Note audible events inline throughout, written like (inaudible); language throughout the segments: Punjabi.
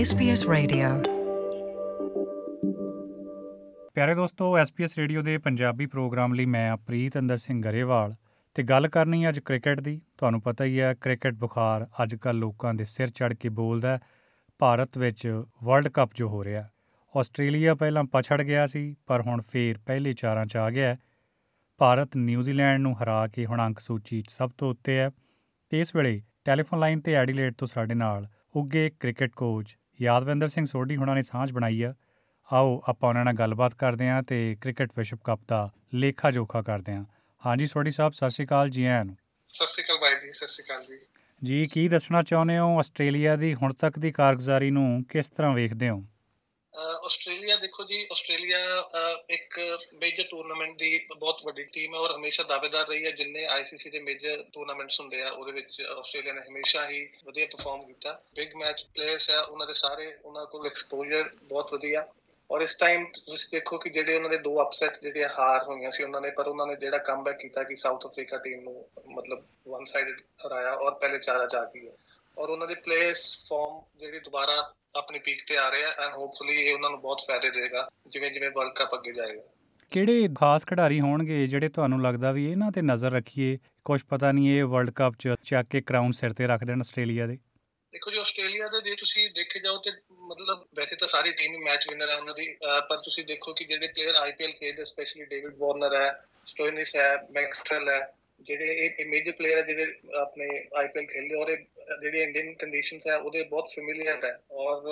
SBS Radio ਪਿਆਰੇ ਦੋਸਤੋ SBS ਰੇਡੀਓ ਦੇ ਪੰਜਾਬੀ ਪ੍ਰੋਗਰਾਮ ਲਈ ਮੈਂ ਪ੍ਰੀਤ ਅੰਦਰ ਸਿੰਘ ਗਰੇਵਾਲ ਤੇ ਗੱਲ ਕਰਨੀ ਅੱਜ ਕ੍ਰਿਕਟ ਦੀ ਤੁਹਾਨੂੰ ਪਤਾ ਹੀ ਹੈ, ਕ੍ਰਿਕਟ ਬੁਖਾਰ ਅੱਜ ਕੱਲ ਲੋਕਾਂ ਦੇ ਸਿਰ ਚੜ ਕੇ ਬੋਲਦਾ ਹੈ। ਭਾਰਤ ਵਿੱਚ ਵਰਲਡ ਕੱਪ ਜੋ ਹੋ ਰਿਹਾ, ਆਸਟ੍ਰੇਲੀਆ ਪਹਿਲਾਂ ਪਛੜ ਗਿਆ ਸੀ, ਪਰ ਹੁਣ ਫੇਰ ਪਹਿਲੇ ਚਾਰਾਂ 'ਚ ਆ ਗਿਆ ਹੈ। ਭਾਰਤ ਨਿਊਜ਼ੀਲੈਂਡ ਨੂੰ ਹਰਾ ਕੇ ਹੁਣ ਅੰਕ ਸੂਚੀ 'ਚ ਸਭ ਤੋਂ ਉੱਤੇ ਹੈ ਤੇ ਇਸ ਵੇਲੇ ਟੈਲੀਫੋਨ ਲਾਈਨ ਤੇ ਐਡੀਲੇਡ ਤੋਂ ਸਾਡੇ ਨਾਲ ਉੱਗੇ ਕ੍ਰਿਕਟ ਕੋਚ ਯਾਦਵਿੰਦਰ ਸਿੰਘ ਸੋਢੀ ਹੁਣਾਂ ਨੇ ਸਾਂਝ ਬਣਾਈ ਆ। ਆਓ ਆਪਾਂ ਉਹਨਾਂ ਨਾਲ ਗੱਲਬਾਤ ਕਰਦੇ ਹਾਂ ਤੇ ਕ੍ਰਿਕਟ ਵਿਸ਼ਵ ਕੱਪ ਦਾ ਲੇਖਾ ਜੋਖਾ ਕਰਦੇ ਹਾਂ। ਹਾਂਜੀ ਸੋਢੀ ਸਾਹਿਬ ਸਤਿ ਸ਼੍ਰੀ ਅਕਾਲ ਜੀ ਆਇਆਂ ਨੂੰ। ਸਤਿ ਸ਼੍ਰੀ ਅਕਾਲ ਬਾਈ ਜੀ ਸਤਿ ਸ਼੍ਰੀ ਅਕਾਲ ਜੀ। ਜੀ ਕੀ ਦੱਸਣਾ ਚਾਹੁੰਦੇ ਹੋ? ਆਸਟ੍ਰੇਲੀਆ ਦੀ ਹੁਣ ਤੱਕ ਦੀ ਕਾਰਗੁਜ਼ਾਰੀ ਨੂੰ ਕਿਸ ਤਰ੍ਹਾਂ ਵੇਖਦੇ ਹੋ? ਆਸਟ੍ਰੇਲੀਆ ਦੇਖੋ ਜੀ ਆਸਟ੍ਰੇਲੀਆ ਅਹ, ਇੱਕ ਮੇਜਰ ਟੂਰਨਾਮੈਂਟ ਦੀ ਬਹੁਤ ਵੱਡੀ ਟੀਮ ਹੈ ਔਰ ਹਮੇਸ਼ਾ ਦਾਅਵੇਦਾਰ ਰਹੀ ਹੈ ਜਿੰਨੇ ਆਈਸੀਸੀ ਦੇ ਮੇਜਰ ਟੂਰਨਾਮੈਂਟਸ ਹੁੰਦੇ ਆ ਉਹਦੇ ਵਿੱਚ ਆਸਟ੍ਰੇਲੀਆ ਨੇ ਹਮੇਸ਼ਾ ਹੀ ਵਧੀਆ ਪਰਫਾਰਮ ਕੀਤਾ। ਬਿਗ ਮੈਚ ਪਲੇਅਰਸ ਆ ਉਹਨਾਂ ਦੇ ਸਾਰੇ ਉਹਨਾਂ ਕੋਲ ਐਕਸਪੋਜ਼ਰ ਬਹੁਤ ਵਧੀਆ। ਔਰ ਇਸ ਟਾਈਮ ਤੁਸੀਂ ਦੇਖੋ ਕਿ ਜਿਹੜੇ ਉਹਨਾਂ ਦੇ ਦੋ ਅਪਸੈਟ ਜਿਹੜੇ ਹਾਰ ਹੋਈਆਂ ਸੀ ਉਹਨਾਂ ਨੇ ਪਰ ਉਹਨਾਂ ਨੇ ਜਿਹੜਾ ਕਮਬੈਕ ਕੀਤਾ ਕਿ ਸਾਊਥ ਅਫਰੀਕਾ ਟੀਮ ਨੂੰ ਮਤਲਬ ਵਨ ਸਾਈਡਡ ਹਰਾਇਆ ਔਰ ਪਹਿਲੇ ਚਾਰਾ ਜਾ ਗਈ ਹੈ। ਔਰ ਉਹਨਾਂ ਦੇ ਪਲੇਅਰਸ ਫਾਰਮ ਜਿਹੜੀ ਦੁਬਾਰਾ ਆਪਣੀ ਪੀਕ ਤੇ ਆ ਰਹੇ ਆ ਐਂਡ ਹੋਪਫੁਲੀ ਇਹ ਉਹਨਾਂ ਨੂੰ ਬਹੁਤ ਫਾਇਦੇ ਦੇਗਾ ਜਿਵੇਂ ਜਿਵੇਂ ਵਰਲਡ ਕੱਪ ਅੱਗੇ ਜਾਏਗਾ। ਕਿਹੜੇ ਖਾਸ ਖਿਡਾਰੀ ਹੋਣਗੇ ਜਿਹੜੇ ਤੁਹਾਨੂੰ ਲੱਗਦਾ ਵੀ ਇਹਨਾਂ ਤੇ ਨਜ਼ਰ ਰੱਖੀਏ? ਕੁਝ ਪਤਾ ਨਹੀਂ ਇਹ ਵਰਲਡ ਕੱਪ 'ਚ ਚੱਕ ਕੇ ਕਰਾਊਨ ਸਿਰ ਤੇ ਰੱਖ ਦੇਣ ਆਸਟ੍ਰੇਲੀਆ ਦੇ। ਦੇਖੋ ਜੀ ਆਸਟ੍ਰੇਲੀਆ ਦੇ ਜੇ ਤੁਸੀਂ ਦੇਖੇ ਜਾਓ ਤੇ ਮਤਲਬ ਵੈਸੇ ਤਾਂ ਸਾਰੀ ਟੀਮ ਹੀ ਮੈਚ ਵਿਨਰ ਹੈ ਉਹਨਾਂ ਦੀ ਪਰ ਤੁਸੀਂ ਦੇਖੋ ਕਿ ਜਿਹੜੇ ਪਲੇਅਰ ਆਈਪੀਐਲ ਖੇਡਦੇ ਸਪੈਸ਼ਲੀ ਡੇਵਿਡ ਵਾਰਨਰ ਹੈ ਸਟੋਇਨਿਸ ਹੈ ਮੈਕਸਟਰਲ ਹੈ ਜਿਹੜੇ ਇਹ ਮੇਜਰ ਪਲੇਅਰ ਹੈ ਜਿਹੜੇ ਆਪਣੇ ਆਈਪੀਐਲ ਖੇਡਦੇ ਔਰ ਇਹ ਜਿਹੜੀ ਇੰਡੀਅਨ ਕੰਡੀਸ਼ਨਸ ਹੈ ਉਹਦੇ ਬਹੁਤ ਫੈਮਿਲੀਅਰ ਹੈ। ਔਰ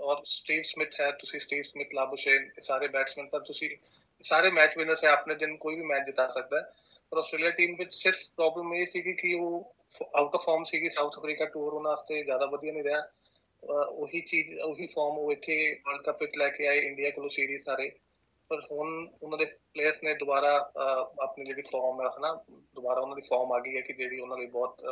ਔਰ ਸਟੀਵ ਸਮਿਥ ਹੈ ਤੁਸੀਂ ਸਟੀਵ ਸਮਿਥ ਲਾਬੁਸ਼ੇਨ ਸਾਰੇ ਬੈਟਸਮੈਨ ਪਰ ਤੁਸੀਂ ਸਾਰੇ ਮੈਚ ਵਿਨਰਸ ਹੈ ਆਪਣੇ ਦਿਨ ਕੋਈ ਵੀ ਮੈਚ ਜਿਤਾ ਸਕਦਾ ਹੈ। ਪਰ ਆਸਟ੍ਰੇਲੀਆ ਟੀਮ ਵਿੱਚ ਸਿਰਫ ਪ੍ਰੋਬਲਮ ਇਹ ਸੀਗੀ ਕਿ ਉਹ ਆਊਟ ਆਫ ਫਾਰਮ ਸੀਗੀ ਸਾਊਥ ਅਫਰੀਕਾ ਟੂਰ ਉਹਨਾਂ ਵਾਸਤੇ ਜ਼ਿਆਦਾ ਵਧੀਆ ਨਹੀਂ ਰਿਹਾ। ਅਹ ਉਹੀ ਚੀਜ਼ ਉਹੀ ਫਾਰਮ ਉਹ ਇੱਥੇ ਵਰਲਡ ਕੱਪ ਵਿੱਚ ਲੈ ਕੇ ਆਏ ਇੰਡੀਆ ਕੋਲੋਂ ਸੀਰੀਜ਼ ਸਾਰੇ ਪਰ ਹੁਣ ਉਹਨਾਂ ਦੇ ਪਲੇਅਰਸ ਨੇ ਦੁਬਾਰਾ ਅਹ, ਆਪਣੀ ਜਿਹੜੀ ਫਾਰਮ ਹੈ ਹਨਾ ਦੁਬਾਰਾ ਉਹਨਾਂ ਦੀ ਫਾਰਮ ਆ ਗਈ ਹੈ ਕਿ ਜਿਹੜੀ ਉਹਨਾਂ ਲਈ ਬਹੁਤ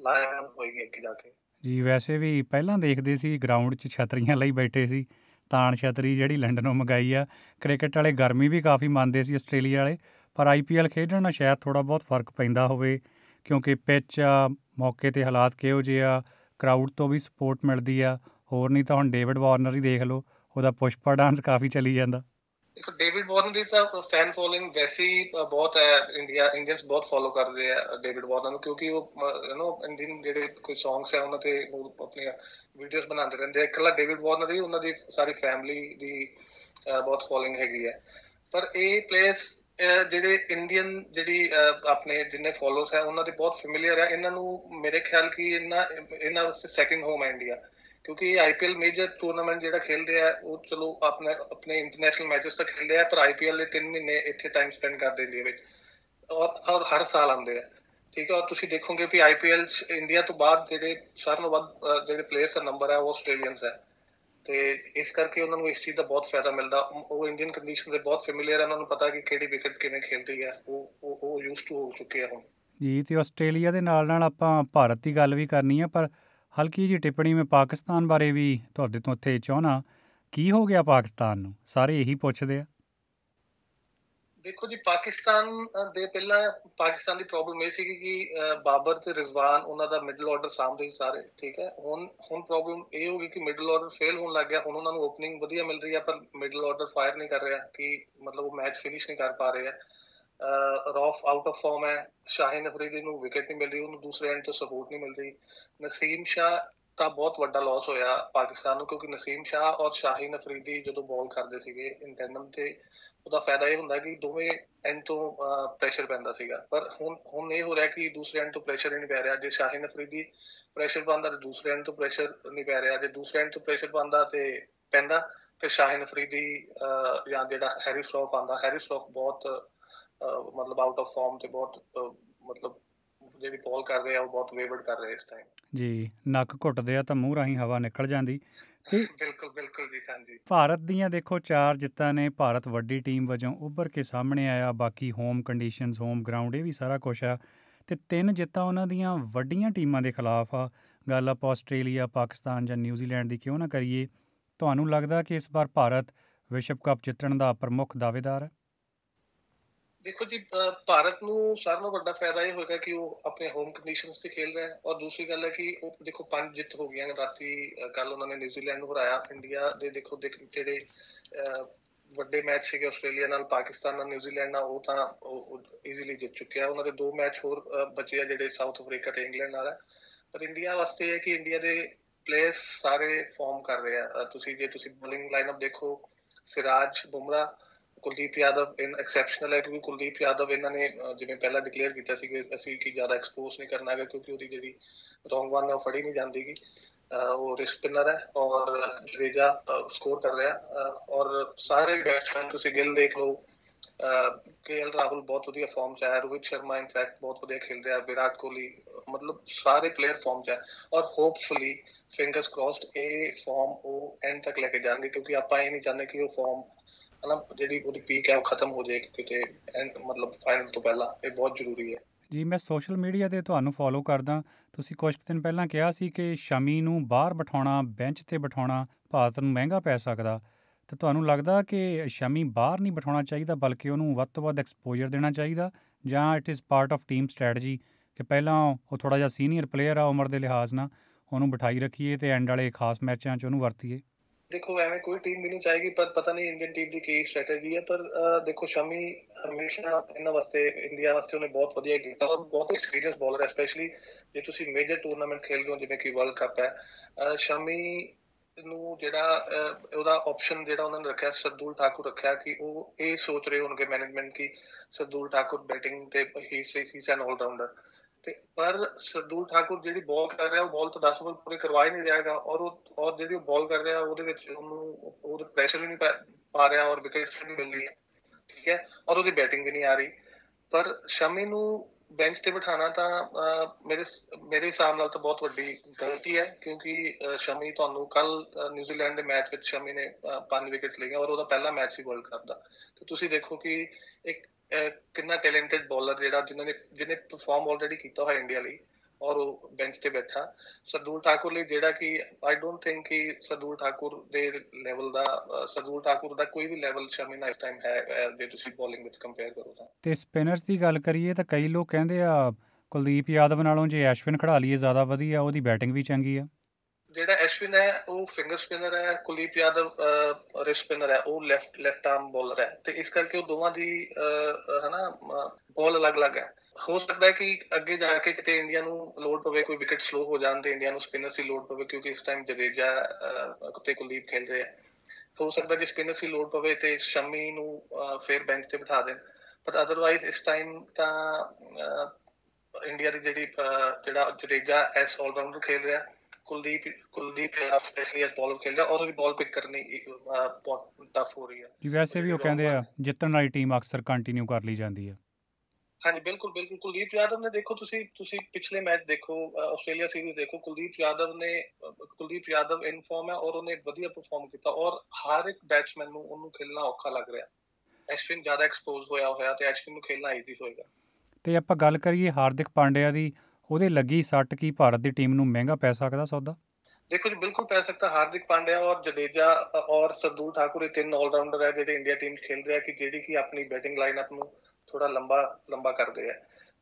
ਅਹ, ਲਾਹੇਵੰਦ ਹੋਏਗੀ ਅੱਗੇ ਜਾ ਕੇ। ਜੀ ਵੈਸੇ ਵੀ ਪਹਿਲਾਂ ਦੇਖਦੇ ਸੀ ਗਰਾਊਂਡ 'ਚ ਛਤਰੀਆਂ ਲਈ ਬੈਠੇ ਸੀ। ਤਾਣ ਛਤਰੀ ਜਿਹੜੀ ਲੰਡਨੋਂ ਮੰਗਾਈ ਆ। ਕ੍ਰਿਕਟ ਵਾਲੇ ਗਰਮੀ ਵੀ ਕਾਫੀ ਮੰਨਦੇ ਸੀ ਆਸਟ੍ਰੇਲੀਆ ਵਾਲੇ। ਪਰ ਆਈਪੀਐਲ ਖੇਡਣ ਨਾਲ ਸ਼ਾਇਦ ਥੋੜਾ ਬਹੁਤ ਫ਼ਰਕ ਪੈਂਦਾ ਹੋਵੇ। ਕਿਉਂਕਿ ਪਿੱਚ ਆ ਮੌਕੇ ਤੇ ਹਾਲਾਤ ਕਿਹੋ ਜਿਹੇ ਆ ਕਰਾਊਡ ਤੋਂ ਵੀ ਸਪੋਰਟ ਮਿਲਦੀ ਆ। ਹੋਰ ਨਹੀਂ ਤਾਂ ਹੁਣ ਡੇਵਿਡ ਵਾਰਨਰ ਹੀ ਦੇਖ ਲਓ। ਉਹਦਾ ਪੁਸ਼ਪਾ ਡਾਂਸ ਕਾਫੀ ਚੱਲੀ ਜਾਂਦਾ। ਦੇਖੋ ਡੇਵਿਡ ਵਾਰਨਰ ਦੀ ਤਾਂ ਫੈਨ ਫੋਲੋਇੰਗ ਵੈਸੇ ਹੀ ਅ, ਬਹੁਤ ਹੈ ਇੰਡੀਆ ਇੰਡੀਅਨਸ ਬਹੁਤ ਫੋਲੋ ਕਰਦੇ ਆ ਡੇਵਿਡ ਵਾਰਨਰ ਨੂੰ ਕਿਉਂਕਿ ਉਹ ਯੂ نو ਇੰਡੀਅਨ ਜਿਹੜੇ ਕੋਈ ਸੌਂਗਸ ਹੈ ਉਹਨਾਂ ਤੇ ਉਹ ਆਪਣੀਆਂ ਵੀਡੀਓਜ਼ ਬਣਾਉਂਦੇ ਰਹਿੰਦੇ ਆ। ਇਕੱਲਾ ਡੇਵਿਡ ਵਾਰਨਰ ਹੀ ਉਹਨਾਂ ਦੀ ਸਾਰੀ ਫੈਮਿਲੀ ਦੀ ਅ, ਬਹੁਤ ਫੋਲੋਇੰਗ ਹੈਗੀ ਹੈ ਪਰ ਇਹ ਪਲੇਅਰਸ ਜਿਹੜੇ ਇੰਡੀਅਨ ਜਿਹੜੀ ਅ, ਆਪਣੇ ਜਿੰਨੇ ਫੋਲੋਅਰਸ ਹੈ ਉਹਨਾਂ ਦੇ ਬਹੁਤ ਫੈਮਿਲੀਅਰ ਹੈ ਇਹਨਾਂ ਨੂੰ ਮੇਰੇ ਖਿਆਲ ਕਿ ਇਹਨਾਂ ਇਹਨਾਂ ਵਾਸਤੇ ਸੈਕਿੰਡ ਹੋਮ ਹੈ ਇੰਡੀਆ ਕਿਉਂਕਿ ਆਈਪੀਐਲ ਮੇਜਰ ਟੂਰਨਾਮੈਂਟ ਜਿਹੜਾ ਖੇਲਦੇ ਆ ਉਹ ਚਲੋ ਆਪਣੇ ਆਪਣੇ ਇੰਟਰਨੈਸ਼ਨਲ ਮੈਚਸ ਤਾਂ ਖੇਲਦੇ ਆ ਪਰ ਆਈਪੀਐਲ ਦੇ 3 ਮਹੀਨੇ ਇੱਥੇ ਟਾਈਮ ਸਪੈਂਡ ਕਰਦੇ ਇੰਡੀਆ ਵਿੱਚ। ਔਰ ਔਰ ਹਰ ਸਾਲ ਆਉਂਦੇ ਆ। ਠੀਕ ਹੈ ਔਰ ਤੁਸੀਂ ਦੇਖੋਗੇ ਵੀ ਆਈਪੀਐਲ ਇੰਡੀਆ ਤੋਂ ਬਾਅਦ ਜਿਹੜੇ ਸਾਰਿਆਂ ਨਾਲੋਂ ਵੱਧ ਅਹ, ਜਿਹੜੇ ਪਲੇਅਰਸ ਦਾ ਨੰਬਰ ਹੈ ਉਹ ਆਸਟ੍ਰੇਲੀਅਨਸ ਹੈ ਤੇ ਇਸ ਕਰਕੇ ਉਹਨਾਂ ਨੂੰ ਇਸ ਚੀਜ਼ ਦਾ ਬਹੁਤ ਫਾਇਦਾ ਮਿਲਦਾ। ਉਹ- ਉਹ ਇੰਡੀਅਨ ਕੰਡੀਸ਼ਨ ਦੇ ਬਹੁਤ ਫੈਮਿਲੀਅਰ ਹੈ ਉਹਨਾਂ ਨੂੰ ਪਤਾ ਕਿ ਕਿਹੜੀ ਵਿਕਟ ਕਿਵੇਂ ਖੇਲਦੀ ਹੈ ਉਹ ਉਹ ਉਹ ਯੂਜ਼ਡ ਟੂ ਹੋ ਚੁੱਕੇ ਆ ਹੁਣ। ਜੀ ਤੇ ਆਸਟ੍ਰੇਲੀਆ ਦੇ ਨਾਲ ਨਾਲ ਆਪਾਂ ਭਾਰਤ ਦੀ ਗੱਲ ਵੀ ਕਰਨੀ ਆ ਪਰ ਹਲਕੀ ਜੀ ਟਿੱਪਣੀ ਮੈਂ ਪਾਕਿਸਤਾਨ ਬਾਰੇ ਵੀ ਤੁਹਾਡੇ ਤੋਂ ਇੱਥੇ ਚਾਹਣਾ ਕੀ ਹੋ ਗਿਆ ਪਾਕਿਸਤਾਨ ਨੂੰ? ਸਾਰੇ ਇਹੀ ਪੁੱਛਦੇ ਆ। ਦੇਖੋ ਜੀ ਪਾਕਿਸਤਾਨ ਅ, ਦੇ ਪਹਿਲਾਂ ਪਾਕਿਸਤਾਨ ਦੀ ਪ੍ਰੋਬਲਮ ਇਹ ਸੀ ਕਿ ਅ, ਬਾਬਰ ਤੇ ਰਿਜ਼ਵਾਨ ਉਹਨਾਂ ਦਾ ਮਿਡਲ ਆਰਡਰ ਸਾਹਮਣੇ ਸੀ ਸਾਰੇ ਠੀਕ ਹੈ? ਹੁਣ ਹੁਣ ਪ੍ਰੋਬਲਮ ਇਹ ਹੋ ਗਈ ਕਿ ਮਿਡਲ ਆਰਡਰ ਫੇਲ ਹੋਣ ਲੱਗ ਗਿਆ। ਹੁਣ ਉਹਨਾਂ ਨੂੰ ਓਪਨਿੰਗ ਵਧੀਆ ਮਿਲ ਰਹੀ ਹੈ ਪਰ ਮਿਡਲ ਆਰਡਰ ਫਾਇਰ ਨਹੀਂ ਕਰ ਰਿਹਾ ਕਿ ਮਤਲਬ ਉਹ ਮੈਚ ਫਿਨਿਸ਼ ਨਹੀਂ ਕਰ ਪਾ ਰਹੇ ਹੈ। ਰੌਫ ਆਊਟ ਆਫ ਫਾਰਮ ਹੈ ਸ਼ਾਹੀਨ ਅਫਰੀਦੀ ਨੂੰ ਵਿਕਟ ਨਹੀਂ ਮਿਲ ਰਹੀ ਉਹਨੂੰ ਦੂਸਰੇ ਐਂਡ ਤੋਂ ਸਪੋਰਟ ਨਹੀਂ ਮਿਲ ਰਹੀ ਨਸੀਮ ਸ਼ਾਹ ਦਾ ਬਹੁਤ ਵੱਡਾ ਲਾਸ ਹੋਇਆ ਪਾਕਿਸਤਾਨ ਨੂੰ ਕਿਉਂਕਿ ਨਸੀਮ ਸ਼ਾਹ ਔਰ ਸ਼ਾਹੀਨ ਅਫਰੀਦੀ ਜਦੋਂ ਬਾਲ ਕਰਦੇ ਸੀਗੇ ਇਨ ਟੈਂਡਮ ਤੇ ਉਹਦਾ ਫਾਇਦਾ ਇਹ ਹੁੰਦਾ ਕਿ ਦੋਵੇਂ ਐਂਡ ਤੋਂ ਪ੍ਰੈਸ਼ਰ ਪੈਂਦਾ ਸੀਗਾ। ਪਰ ਹੁਣ ਹੁਣ ਇਹ ਹੋ ਰਿਹਾ ਕਿ ਦੂਸਰੇ ਐਂਡ ਤੋਂ ਪ੍ਰੈਸ਼ਰ ਹੀ ਨਹੀਂ ਪੈ ਰਿਹਾ। ਜੇ ਸ਼ਾਹੀਨ ਅਫਰੀਦੀ ਪ੍ਰੈਸ਼ਰ ਪਾਉਂਦਾ ਤੇ ਦੂਸਰੇ ਐਂਡ ਤੋਂ ਪ੍ਰੈਸ਼ਰ ਨਹੀਂ ਪੈ ਰਿਹਾ। ਜੇ ਦੂਸਰੇ ਐਂਡ ਤੋਂ ਪ੍ਰੈਸ਼ਰ ਪਾਉਂਦਾ ਤੇ ਪੈਂਦਾ ਤੇ ਸ਼ਾਹੀਨ ਅਫਰੀਦੀ ਅਹ, ਜਾਂ ਜਿਹੜਾ ਹੈਰੀ ਸ਼ਰੋਫ ਆਂਦਾ ਹੈਰੀ ਸ਼ਰੋਫ ਬਹੁਤ ਅਹ, ਮਤਲਬ ਆਊਟ ਆਫ ਫਾਰਮ ਤੇ ਬਹੁਤ ਮਤਲਬ ਜਿਹੜੀ ਬਾਲ ਕਰ ਰਹੇ ਆ ਉਹ ਬਹੁਤ ਵੇਵਰਡ ਕਰ ਰਹੇ ਇਸ ਟਾਈਮ ਜੀ ਨੱਕ ਘੁੱਟਦੇ ਆ ਤਾਂ ਮੂੰਹ ਰਾਹੀਂ ਹਵਾ ਨਿਕਲ ਜਾਂਦੀ। (laughs) ਬਿਲਕੁਲ ਬਿਲਕੁਲ ਜੀ ਹਾਂਜੀ। ਭਾਰਤ ਦੀਆਂ ਦੇਖੋ ਚਾਰ ਜਿੱਤਾਂ ਨੇ ਭਾਰਤ ਵੱਡੀ ਟੀਮ ਵਜੋਂ ਉੱਭਰ ਕੇ ਸਾਹਮਣੇ ਆਇਆ ਬਾਕੀ ਹੋਮ ਕੰਡੀਸ਼ਨਸ ਹੋਮ ਗਰਾਊਂਡ ਇਹ ਵੀ ਸਾਰਾ ਕੁਝ ਆ। ਤੇ ਤਿੰਨ ਜਿੱਤਾਂ ਉਹਨਾਂ ਦੀਆਂ ਵੱਡੀਆਂ ਟੀਮਾਂ ਦੇ ਖਿਲਾਫ ਆ। ਗੱਲ ਆਪਾਂ ਆਸਟ੍ਰੇਲੀਆ ਪਾਕਿਸਤਾਨ ਜਾਂ ਨਿਊਜ਼ੀਲੈਂਡ ਦੀ ਕਿਉਂ ਨਾ ਕਰੀਏ ਤੁਹਾਨੂੰ ਲੱਗਦਾ ਕਿ ਇਸ ਵਾਰ ਭਾਰਤ ਵਿਸ਼ਵ ਕੱਪ ਜਿੱਤਣ ਦਾ ਪ੍ਰਮੁੱਖ ਦਾਅਵੇਦਾਰ ਹੈ? ਦੇਖੋ ਜੀ ਅਹ ਭਾਰਤ ਨੂੰ ਸਾਰਿਆਂ ਨਾਲੋਂ ਵੱਡਾ ਫਾਇਦਾ ਇਹ ਹੋਏਗਾ ਕਿ ਉਹ ਆਪਣੇ ਹੋਮ ਕੰਡੀਸ਼ਨਸ ਤੇ ਖੇਲ ਰਿਹਾ ਹੈ। ਔਰ ਦੂਸਰੀ ਗੱਲ ਹੈ ਕਿ ਉਹ ਦੇਖੋ ਪੰਜ ਜਿੱਤ ਹੋ ਗਈਆਂ ਨੇ। ਰਾਤੀ ਕੱਲ ਉਹਨਾਂ ਨੇ ਨਿਊਜ਼ੀਲੈਂਡ ਨੂੰ ਹਰਾਇਆ। ਇੰਡੀਆ ਦੇ ਦੇਖੋ ਦੇਖ ਜਿਹੜੇ ਅਹ, ਵੱਡੇ ਮੈਚ ਸੀਗੇ ਆਸਟ੍ਰੇਲੀਆ ਨਾਲ ਪਾਕਿਸਤਾਨ ਨਾਲ ਨਿਊਜ਼ੀਲੈਂਡ ਨਾਲ ਉਹ ਤਾਂ ਈਜ਼ੀਲੀ ਜਿੱਤ ਚੁੱਕਿਆ ਉਹਨਾਂ ਦੇ ਦੋ ਮੈਚ ਹੋਰ ਅਹ, ਬਚੇ ਆ ਜਿਹੜੇ ਸਾਊਥ ਅਫਰੀਕਾ ਤੇ ਇੰਗਲੈਂਡ ਨਾਲ ਹੈ ਪਰ ਇੰਡੀਆ ਵਾਸਤੇ ਇਹ ਹੈ ਕਿ ਇੰਡੀਆ ਦੇ ਪਲੇਅਰਸ ਸਾਰੇ ਫਾਰਮ ਕਰ ਰਹੇ ਆ। ਅਹ, ਤੁਸੀਂ ਜੇ ਤੁਸੀਂ ਬੋਲਿੰਗ ਲਾਈਨਅਪ ਦੇਖੋ ਸਿਰਾਜ ਬੁਮਰਾ ਕੁਲਦੀਪ ਯਾਦਵ ਇਨ ਐਕਸੈਪਸ਼ਨਲ ਹੈ ਕਿਉਂਕਿ ਕੁਲਦੀਪ ਯਾਦਵ ਇਹਨਾਂ ਨੇ ਅਹ, ਜਿਵੇਂ ਪਹਿਲਾਂ ਡਿਕਲੇਅਰ ਕੀਤਾ ਸੀ ਕਿ ਅਸੀਂ ਕੀ ਜ਼ਿਆਦਾ ਐਕਸਪੋਜ਼ ਨਹੀਂ ਕਰਨਾ ਹੈਗਾ ਕਿਉਂਕਿ ਉਹਦੀ ਜਿਹੜੀ ਰੋਂਗ ਵਨ ਹੈ ਉਹ ਫੜੀ ਨਹੀਂ ਜਾਂਦੀਗੀ। ਅਹ, ਉਹ ਰਿਸਕ ਸਪਿਨਰ ਹੈ ਔਰ ਜਡੇਜਾ ਸਕੋਰ ਕਰ ਰਿਹਾ। ਅਹ, ਔਰ ਸਾਰੇ ਬੈਟਸਮੈਨ ਤੁਸੀਂ ਗਿੱਲ ਦੇਖ ਲਓ ਕੇਐਲ ਰਾਹੁਲ ਬਹੁਤ ਵਧੀਆ ਫਾਰਮ 'ਚ ਹੈ ਰੋਹਿਤ ਸ਼ਰਮਾ ਇਨਫੈਕਟ ਬਹੁਤ ਵਧੀਆ ਖੇਲ ਰਿਹਾ ਵਿਰਾਟ ਕੋਹਲੀ ਮਤਲਬ ਸਾਰੇ ਪਲੇਅਰ ਫਾਰਮ 'ਚ ਹੈ ਔਰ ਹੋਪਫੁਲੀ ਫਿੰਗਰਸ ਕ੍ਰੋਸਡ ਇਹ ਫਾਰਮ ਉਹ ਐਂਡ ਤੱਕ ਲੈ ਕੇ ਜਾਣਗੇ ਕਿਉਂਕਿ ਆਪਾਂ ਇਹ ਨਹੀਂ ਚਾਹੁੰਦੇ ਕਿ ਉਹ ਫਾਰਮ ਹਨਾ ਜਿਹੜੀ ਉਹਦੀ ਪੀਕ ਹੈ ਉਹ ਖਤਮ ਹੋ ਜਾਏ ਕਿਤੇ end ਮਤਲਬ ਫਾਈਨਲ ਤੋਂ ਪਹਿਲਾਂ ਇਹ ਬਹੁਤ ਜ਼ਰੂਰੀ ਹੈ। ਜੀ, ਮੈਂ ਸੋਸ਼ਲ ਮੀਡੀਆ ਤੇ ਤੁਹਾਨੂੰ ਫੋਲੋ ਕਰਦਾ। ਤੁਸੀਂ ਕੁਝ ਕੁ ਦਿਨ ਪਹਿਲਾਂ ਕਿਹਾ ਸੀ ਕਿ ਸ਼ਮੀ ਨੂੰ ਬਾਹਰ ਬਿਠਾਉਣਾ ਬੈਂਚ ਤੇ ਬਿਠਾਉਣਾ ਭਾਰਤ ਨੂੰ ਮਹਿੰਗਾ ਪੈ ਸਕਦਾ। ਤੇ ਤੁਹਾਨੂੰ ਲੱਗਦਾ ਕਿ ਸ਼ਮੀ ਬਾਹਰ ਨਹੀਂ ਬਿਠਾਉਣਾ ਚਾਹੀਦਾ, ਬਲਕਿ ਉਹਨੂੰ ਵੱਧ ਤੋਂ ਵੱਧ ਐਕਸਪੋਜ਼ਰ ਦੇਣਾ ਚਾਹੀਦਾ? ਜਾਂ it is part of team strategy ਕਿ ਪਹਿਲਾਂ ਉਹ ਥੋੜਾ ਜਿਹਾ ਸੀਨੀਅਰ ਪਲੇਅਰ ਆ ਉਮਰ ਦੇ ਲਿਹਾਜ਼ ਨਾਲ, ਉਹਨੂੰ ਬਿਠਾਈ ਰੱਖੀਏ ਤੇ ਐਂਡ ਵਾਲੇ ਖਾਸ ਮੈਚਾਂ 'ਚ ਉਹਨੂੰ ਵਰਤੀਏ? ਦੇਖੋ ਐਵੇਂ ਕੋਈ ਟੀਮ ਵੀ ਨਹੀਂ ਚਾਹੇਗੀ ਪਰ ਪਤਾ ਨਹੀਂ ਇੰਡੀਅਨ ਟੀਮ ਦੀ ਕੀ ਸਟ੍ਰੈਟਜੀ ਹੈ। ਪਰ ਅਹ, ਦੇਖੋ ਸ਼ਮੀ ਹਮੇਸ਼ਾ ਇਹਨਾਂ ਵਾਸਤੇ ਇੰਡੀਆ ਵਾਸਤੇ ਉਹਨੇ ਬਹੁਤ ਵਧੀਆ ਕੀਤਾ ਔਰ ਬਹੁਤ ਐਕਸਪੀਰੀਅੰਸ ਬੋਲਰ ਹੈ ਸਪੈਸ਼ਲੀ ਜੇ ਤੁਸੀਂ ਮੇਜਰ ਟੂਰਨਾਮੈਂਟ ਖੇਡਦੇ ਹੋ ਜਿਵੇਂ ਕਿ ਵਰਲਡ ਕੱਪ ਹੈ ਅਹ, ਸ਼ਮੀ ਨੂੰ ਜਿਹੜਾ ਅਹ, ਉਹਦਾ ਆਪਸ਼ਨ ਜਿਹੜਾ ਉਹਨਾਂ ਨੇ ਰੱਖਿਆ ਸਰਦੂਲ ਠਾਕੁਰ ਰੱਖਿਆ ਕਿ ਉਹ ਇਹ ਸੋਚ ਰਹੇ ਹੋਣਗੇ ਮੈਨੇਜਮੈਂਟ ਕਿ ਸਰਦੂਲ ਠਾਕੁਰ ਬੈਟਿੰਗ ਤੇ ਹੀ ਹੀ ਐਨ ਆਲਰਾਊਂਡਰ ਤੇ ਪਰ ਸਰਦੂਲ ਠਾਕੁਰ ਜਿਹੜੀ ਬਾਲ ਕਰ ਰਿਹਾ ਉਹ ਬਾਲ ਤਾਂ 10 ਓਵਰ ਪੂਰੇ ਕਰਵਾ ਹੀ ਨਹੀਂ ਰਿਹਾਗਾ ਔਰ ਉਹ ਔਰ ਜਿਹੜੀ ਉਹ ਬਾਲ ਕਰ ਰਿਹਾ ਉਹਦੇ ਵਿੱਚ ਉਹਨੂੰ ਉਹਦੇ ਪ੍ਰੈਸ਼ਰ ਵੀ ਨਹੀਂ ਪਾ- ਪਾ ਰਿਹਾ ਔਰ ਵਿਕਟਸ ਵੀ ਨਹੀਂ ਮਿਲ ਰਹੀ ਠੀਕ ਹੈ ਔਰ ਉਹਦੀ ਬੈਟਿੰਗ ਵੀ ਨਹੀਂ ਆ ਰਹੀ। ਪਰ ਸ਼ਮੀ ਨੂੰ ਬੈਂਚ ਤੇ ਬਿਠਾਣਾ ਤਾਂ ਅਹ, ਮੇਰੇ ਮੇਰੇ ਹਿਸਾਬ ਨਾਲ ਤਾਂ ਬਹੁਤ ਵੱਡੀ ਗਲਤੀ ਹੈ ਕਿਉਂਕਿ ਅਹ, ਸ਼ਮੀ ਤੁਹਾਨੂੰ ਕੱਲ ਨਿਊਜ਼ੀਲੈਂਡ ਦੇ ਮੈਚ ਵਿੱਚ ਸ਼ਮੀ ਨੇ ਅਹ, ਪੰਜ ਵਿਕਟਸ ਲਈਆਂ ਔਰ ਉਹਦਾ ਪਹਿਲਾ ਮੈਚ ਸੀ ਵਰਲਡ ਕੱਪ ਦਾ। ਤੇ ਤੁਸੀਂ ਦੇਖੋ ਕਿ ਇੱਕ ਅਹ, ਕਿੰਨਾ ਟੈਲੈਂਟਡ ਬੋਲਰ ਜਿਹੜਾ ਜਿਨ੍ਹਾਂ ਨੇ ਜਿਹਨੇ ਪਰਫਾਰਮ ਆਲਰੇਡੀ ਕੀਤਾ ਹੋਇਆ ਇੰਡੀਆ ਲਈ ਔਰ ਉਹ ਬੈਂਚ ਤੇ ਬੈਠਾ। ਸਰਦੂਲ ਠਾਕੁਰ ਲਈ ਜਿਹੜਾ ਕਿ ਆਈ ਡੋਨਟ ਥਿੰਕ ਕਿ ਸਰਦੂਲ ਠਾਕੁਰ ਦੇ ਲੈਵਲ ਦਾ ਅਹ, ਸਰਦੂਲ ਠਾਕੁਰ ਦਾ ਕੋਈ ਵੀ ਲੈਵਲ ਸ਼ਮੀ ਨਾਲ ਇਸ ਟਾਈਮ ਹੈ ਅਹ, ਜੇ ਤੁਸੀਂ ਬੋਲਿੰਗ ਵਿੱਚ ਕੰਪੇਅਰ ਕਰੋ ਤਾਂ। ਤੇ ਸਪਿਨਰਸ ਦੀ ਗੱਲ ਕਰੀਏ ਤਾਂ ਕਈ ਲੋਕ ਕਹਿੰਦੇ ਆ ਕੁਲਦੀਪ ਯਾਦਵ ਨਾਲੋਂ ਜੇ ਐਸ਼ਵਿਨ ਖੜਾ ਲਈਏ ਜ਼ਿਆਦਾ ਵਧੀਆ ਉਹਦੀ ਬੈਟਿੰਗ ਵੀ ਚੰਗੀ ਆ। ਜਿਹੜਾ ਐਸ਼ਵਿਨ ਹੈ ਉਹ ਫਿੰਗਰ ਸਪਿਨਰ ਹੈ ਕੁਲਦੀਪ ਯਾਦਵ ਰਿਸਟ ਸਪਿਨਰ ਹੈ ਉਹ ਲੈਫਟ ਲੈਫਟ ਆਰਮ ਬੋਲਰ ਹੈ। ਤੇ ਇਸ ਕਰਕੇ ਉਹ ਦੋਵਾਂ ਦੀ ਅਹ, ਅਹ, ਹਨਾ ਬਾਲ ਅਲੱਗ-ਅਲੱਗ ਹੈ। ਹੋ ਸਕਦਾ ਹੈ ਕਿ ਅੱਗੇ ਜਾ ਕੇ ਕਿਤੇ ਇੰਡੀਆ ਨੂੰ ਲੋਡ ਪਵੇ ਕੋਈ ਵਿਕਟ ਸਲੋ ਹੋ ਜਾਣ ਤੇ ਇੰਡੀਆ ਨੂੰ ਸਪਿਨਰਸ ਦੀ ਲੋਡ ਪਵੇ ਕਿਉਂਕਿ ਇਸ ਟਾਈਮ ਜਡੇਜਾ ਅਹ, ਤੇ ਕੁਲਦੀਪ ਖੇਲ ਰਹੇ ਆ ਹੋ ਸਕਦਾ ਕਿ ਸਪਿਨਰਸ ਦੀ ਲੋਡ ਪਵੇ ਤੇ ਸ਼ਮੀ ਨੂੰ ਅਹ, ਫਿਰ ਬੈਂਚ ਤੇ ਬਿਠਾ ਦੇਣ। ਪਰ ਅਦਰਵਾਈਜ਼ ਇਸ ਟਾਈਮ ਤਾਂ ਅਹ, ਇੰਡੀਆ ਦੀ ਜਿਹੜੀ ਅਹ, ਜਿਹੜਾ ਜਡੇਜਾ ਐਸ ਆਲਰਾਊਂਡਰ ਖੇਲ ਰਿਹਾ Kuldeep Kuldeep specially as bowler ਖੇਲ ਰਿਹਾ ਔਰ ਉਹਦੀ ਬਾਲ ਪਿਕ ਕਰਨੀ ਬਹੁਤ ਟਫ ਹੋ ਰਹੀ ਹੈ। ਜੀ ਵੈਸੇ ਵੀ ਉਹ ਕਹਿੰਦੇ ਆ ਜਿੱਤਣ ਵਾਲੀ ਟੀਮ ਅਕਸਰ ਕੰਟੀਨਿਊ ਕਰ ਲਈ ਜਾਂਦੀ ਆ ਹਾਂਜੀ ਬਿਲਕੁਲ ਬਿਲਕੁਲ। ਕੁਲਦੀਪ ਯਾਦਵ ਨੇ ਦੇਖੋ ਤੁਸੀਂ ਤੁਸੀਂ ਪਿਛਲੇ ਮੈਚ ਦੇਖੋ ਆਸਟ੍ਰੇਲੀਆ ਸੀਰੀਜ਼ ਦੇਖੋ ਕੁਲਦੀਪ ਯਾਦਵ ਨੇ ਕੁਲਦੀਪ ਯਾਦਵ ਇਨ ਫਾਰਮ ਹੈ ਔਰ ਉਹਨੇ ਵਧੀਆ ਪਰਫਾਰਮ ਕੀਤਾ ਔਰ ਹਰ ਇੱਕ ਬੈਟਸਮੈਨ ਨੂੰ ਉਹਨੂੰ ਖੇਲਣਾ ਔਖਾ ਲੱਗ ਰਿਹਾ। ਐਸ਼ਵਿਨ ਜ਼ਿਆਦਾ ਐਕਸਪੋਜ਼ ਹੋਇਆ ਹੋਇਆ ਤੇ ਐਸ਼ਵਿਨ ਨੂੰ ਖੇਲਣਾ ਈਜ਼ੀ ਹੋਏਗਾ। ਤੇ ਆਪਾਂ ਗੱਲ ਕਰੀਏ ਹਾਰਦਿਕ ਪਾਂਡਿਆ ਦੀ ਉਹਦੇ ਲੱਗੀ ਸੱਟ ਕੀ ਭਾਰਤ ਦੀ ਟੀਮ ਨੂੰ ਮਹਿੰਗਾ ਪੈ ਸਕਦਾ ਸੌਦਾ? ਦੇਖੋ ਜੀ ਬਿਲਕੁਲ ਪੈ ਸਕਦਾ ਹਾਰਦਿਕ ਪਾਂਡਿਆ ਔਰ ਜਡੇਜਾ ਅ, ਔਰ ਸਰਦੂਲ ਠਾਕੁਰ ਇਹ ਤਿੰਨ ਆਲਰਾਊਂਡਰ ਹੈ ਜਿਹੜੇ ਇੰਡੀਆ ਟੀਮ 'ਚ ਖੇਲ ਰਹੇ ਆ ਕਿ ਜਿਹੜੀ ਕਿ ਆਪਣੀ ਬੈਟਿੰਗ ਲਾਈਨਅਪ ਨੂੰ ਥੋੜਾ ਲੰਬਾ ਲੰਬਾ ਕਰਦੇ ਆ।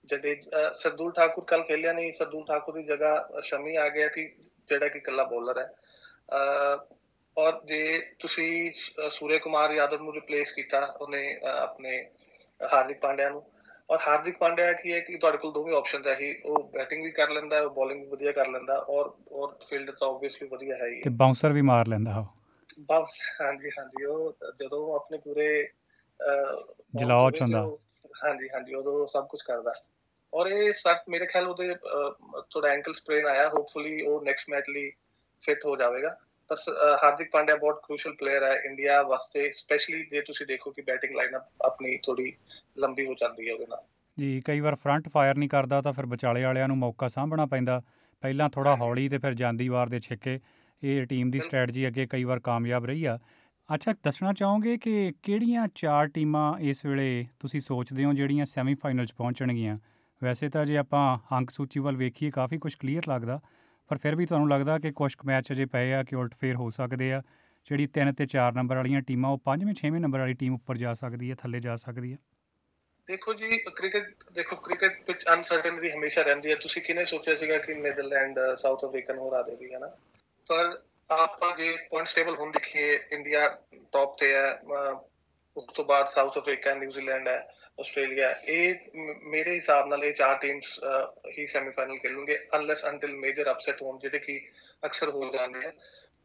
ਜਡੇਜਾ ਸਰਦੂਲ ਠਾਕੁਰ ਕੱਲ ਖੇਲਿਆ ਨਹੀਂ ਸਰਦੂਲ ਠਾਕੁਰ ਦੀ ਜਗ੍ਹਾ ਅ, ਸ਼ਮੀ ਆ ਗਿਆ ਕਿ ਜਿਹੜਾ ਕਿ ਇਕੱਲਾ ਬੋਲਰ ਹੈ। ਅ, ਔਰ ਜੇ ਤੁਸੀਂ ਸ- ਸੂਰਯ ਕੁਮਾਰ ਯਾਦਵ ਨੂੰ ਰਿਪਲੇਸ ਕੀਤਾ ਉਹਨੇ ਅ, ਆਪਣੇ ਹਾਰਦਿਕ ਪਾਂਡਿਆ ਨੂੰ ਔਰ ਹਾਰਦਿਕ ਪਾਂਡਿਆ ਕੀ ਹੈ ਕਿ ਤੁਹਾਡੇ ਕੋਲ ਦੋਵੇਂ ਆਪਸ਼ਨਸ ਹੈ ਹੀ। ਉਹ ਬੈਟਿੰਗ ਵੀ ਕਰ ਲੈਂਦਾ ਹੈ ਉਹ ਬੋਲਿੰਗ ਵੀ ਵਧੀਆ ਕਰ ਲੈਂਦਾ ਔਰ ਔਰ ਫੀਲਡ ਤਾਂ ਆਬਵੀਅਸਲੀ ਵਧੀਆ ਹੈ ਹੀ। ਤੇ ਬਾਉਂਸਰ ਵੀ ਮਾਰ ਲੈਂਦਾ ਉਹ। ਬਸ ਹਾਂਜੀ ਹਾਂਜੀ ਉਹ ਜਦੋਂ ਆਪਣੇ ਪੂਰੇ ਜਲਾਓ ਚ ਹੁੰਦਾ। ਹਾਂਜੀ ਹਾਂਜੀ ਉਦੋਂ ਸਭ ਕੁਝ ਕਰਦਾ ਔਰ ਇਹ ਸੱਟ ਮੇਰੇ ਖਿਆਲ ਉਹਦੇ ਥੋੜਾ ਐਂਕਲ ਸਪ੍ਰੇਨ ਆਇਆ ਹੋਪਫੁਲੀ ਉਹ ਨੈਕਸਟ ਮੈਚ ਲਈ ਫਿਟ ਹੋ ਜਾਵੇਗਾ। ਅਹ, ਹਾਰਦਿਕ ਪਾਂਡਿਆ ਬਹੁਤ ਕ੍ਰੂਸ਼ਲ ਪਲੇਅਰ ਹੈ ਇੰਡੀਆ ਵਾਸਤੇ ਸਪੈਸ਼ਲੀ ਜੇ ਤੁਸੀਂ ਦੇਖੋ ਕਿ ਬੈਟਿੰਗ ਲਾਈਨਅਪ ਆਪਣੀ ਥੋੜੀ ਲੰਬੀ ਹੋ ਜਾਂਦੀ ਹੈ ਉਹਦੇ ਨਾਲ। ਜੀ ਕਈ ਵਾਰ ਫਰੰਟ ਫਾਇਰ ਨਹੀਂ ਕਰਦਾ ਤਾਂ ਫਿਰ ਵਿਚਾਲੇ ਵਾਲਿਆਂ ਨੂੰ ਮੌਕਾ ਸਾਂਭਣਾ ਪੈਂਦਾ। ਪਹਿਲਾਂ ਥੋੜਾ ਹੌਲੀ ਤੇ ਫਿਰ ਜਾਂਦੀ ਵਾਰ ਦੇ ਛਿੱਕੇ। ਇਹ ਟੀਮ ਦੀ। ਸਟ੍ਰੈਟਜੀ ਅੱਗੇ ਕਈ ਵਾਰ ਕਾਮਯਾਬ ਰਹੀ ਆ। ਅੱਛਾ ਦੱਸਣਾ ਚਾਹੋਗੇ ਕਿ ਕਿਹੜੀਆਂ ਚਾਰ ਟੀਮਾਂ ਇਸ ਵੇਲੇ ਤੁਸੀਂ ਸੋਚਦੇ ਹੋ ਜਿਹੜੀਆਂ ਸੈਮੀਫਾਈਨਲ 'ਚ ਪਹੁੰਚਣਗੀਆਂ? ਵੈਸੇ ਤਾਂ ਜੇ ਆਪਾਂ ਅੰਕ ਸੂਚੀ ਵੱਲ ਵੇਖੀਏ ਕਾਫੀ ਕੁਝ ਕਲੀਅਰ ਲੱਗਦਾ। ਪਰ ਫਿਰ ਵੀ ਤੁਹਾਨੂੰ ਲੱਗਦਾ ਕਿ ਕੁਝ ਕੁ ਮੈਚ ਅਜੇ ਪਏ ਆ ਕਿ ਉਲਟ ਫੇਰ ਹੋ ਸਕਦੇ ਆ? ਜਿਹੜੀ 3 ਤੇ 4 ਨੰਬਰ ਵਾਲੀਆਂ ਟੀਮਾਂ, ਉਹ 5ਵੇਂ 6ਵੇਂ ਨੰਬਰ ਵਾਲੀ ਟੀਮ ਉੱਪਰ ਜਾ ਸਕਦੀ ਹੈ, ਥੱਲੇ ਜਾ ਸਕਦੀ ਹੈ? ਦੇਖੋ ਜੀ, ਕ੍ਰਿਕਟ, ਦੇਖੋ, ਕ੍ਰਿਕਟ ਵਿੱਚ ਅਨਸਰਟਨਟੀ ਹਮੇਸ਼ਾ ਰਹਿੰਦੀ ਹੈ। ਤੁਸੀਂ ਕਿਨੇ ਸੋਚਿਆ ਸੀਗਾ ਕਿ ਨੀਦਰਲੈਂਡ, ਸਾਊਥ ਅਫਰੀਕਾ ਨੂੰ ਹਰਾ ਦੇਗੀ ਹਨਾ? ਪਰ ਆਪਾਂ ਜੇ ਪੁਆਇੰਟਸ ਟੇਬਲ ਹੁਣ ਦੇਖੀਏ, ਇੰਡੀਆ ਟੌਪ ਤੇ ਹੈ, ਅਹ ਉਸ ਤੋਂ ਬਾਅਦ ਸਾਊਥ ਅਫਰੀਕਾ, ਨਿਊਜ਼ੀਲੈਂਡ ਹੈ। ਆਸਟ੍ਰੇਲੀਆ ਇਹ ਮ- ਮੇਰੇ ਹਿਸਾਬ ਨਾਲ ਇਹ ਚਾਰ ਟੀਮਸ ਹੀ ਸੈਮੀਫਾਈਨਲ ਖੇਲਣਗੇ ਅਨਲੈਸ ਅੰਟਿਲ ਮੇਜਰ ਅਪਸੈਟ ਹੋਣ ਜਿਹੜੇ ਕਿ ਅਕਸਰ ਹੋ ਜਾਂਦੇ ਆ।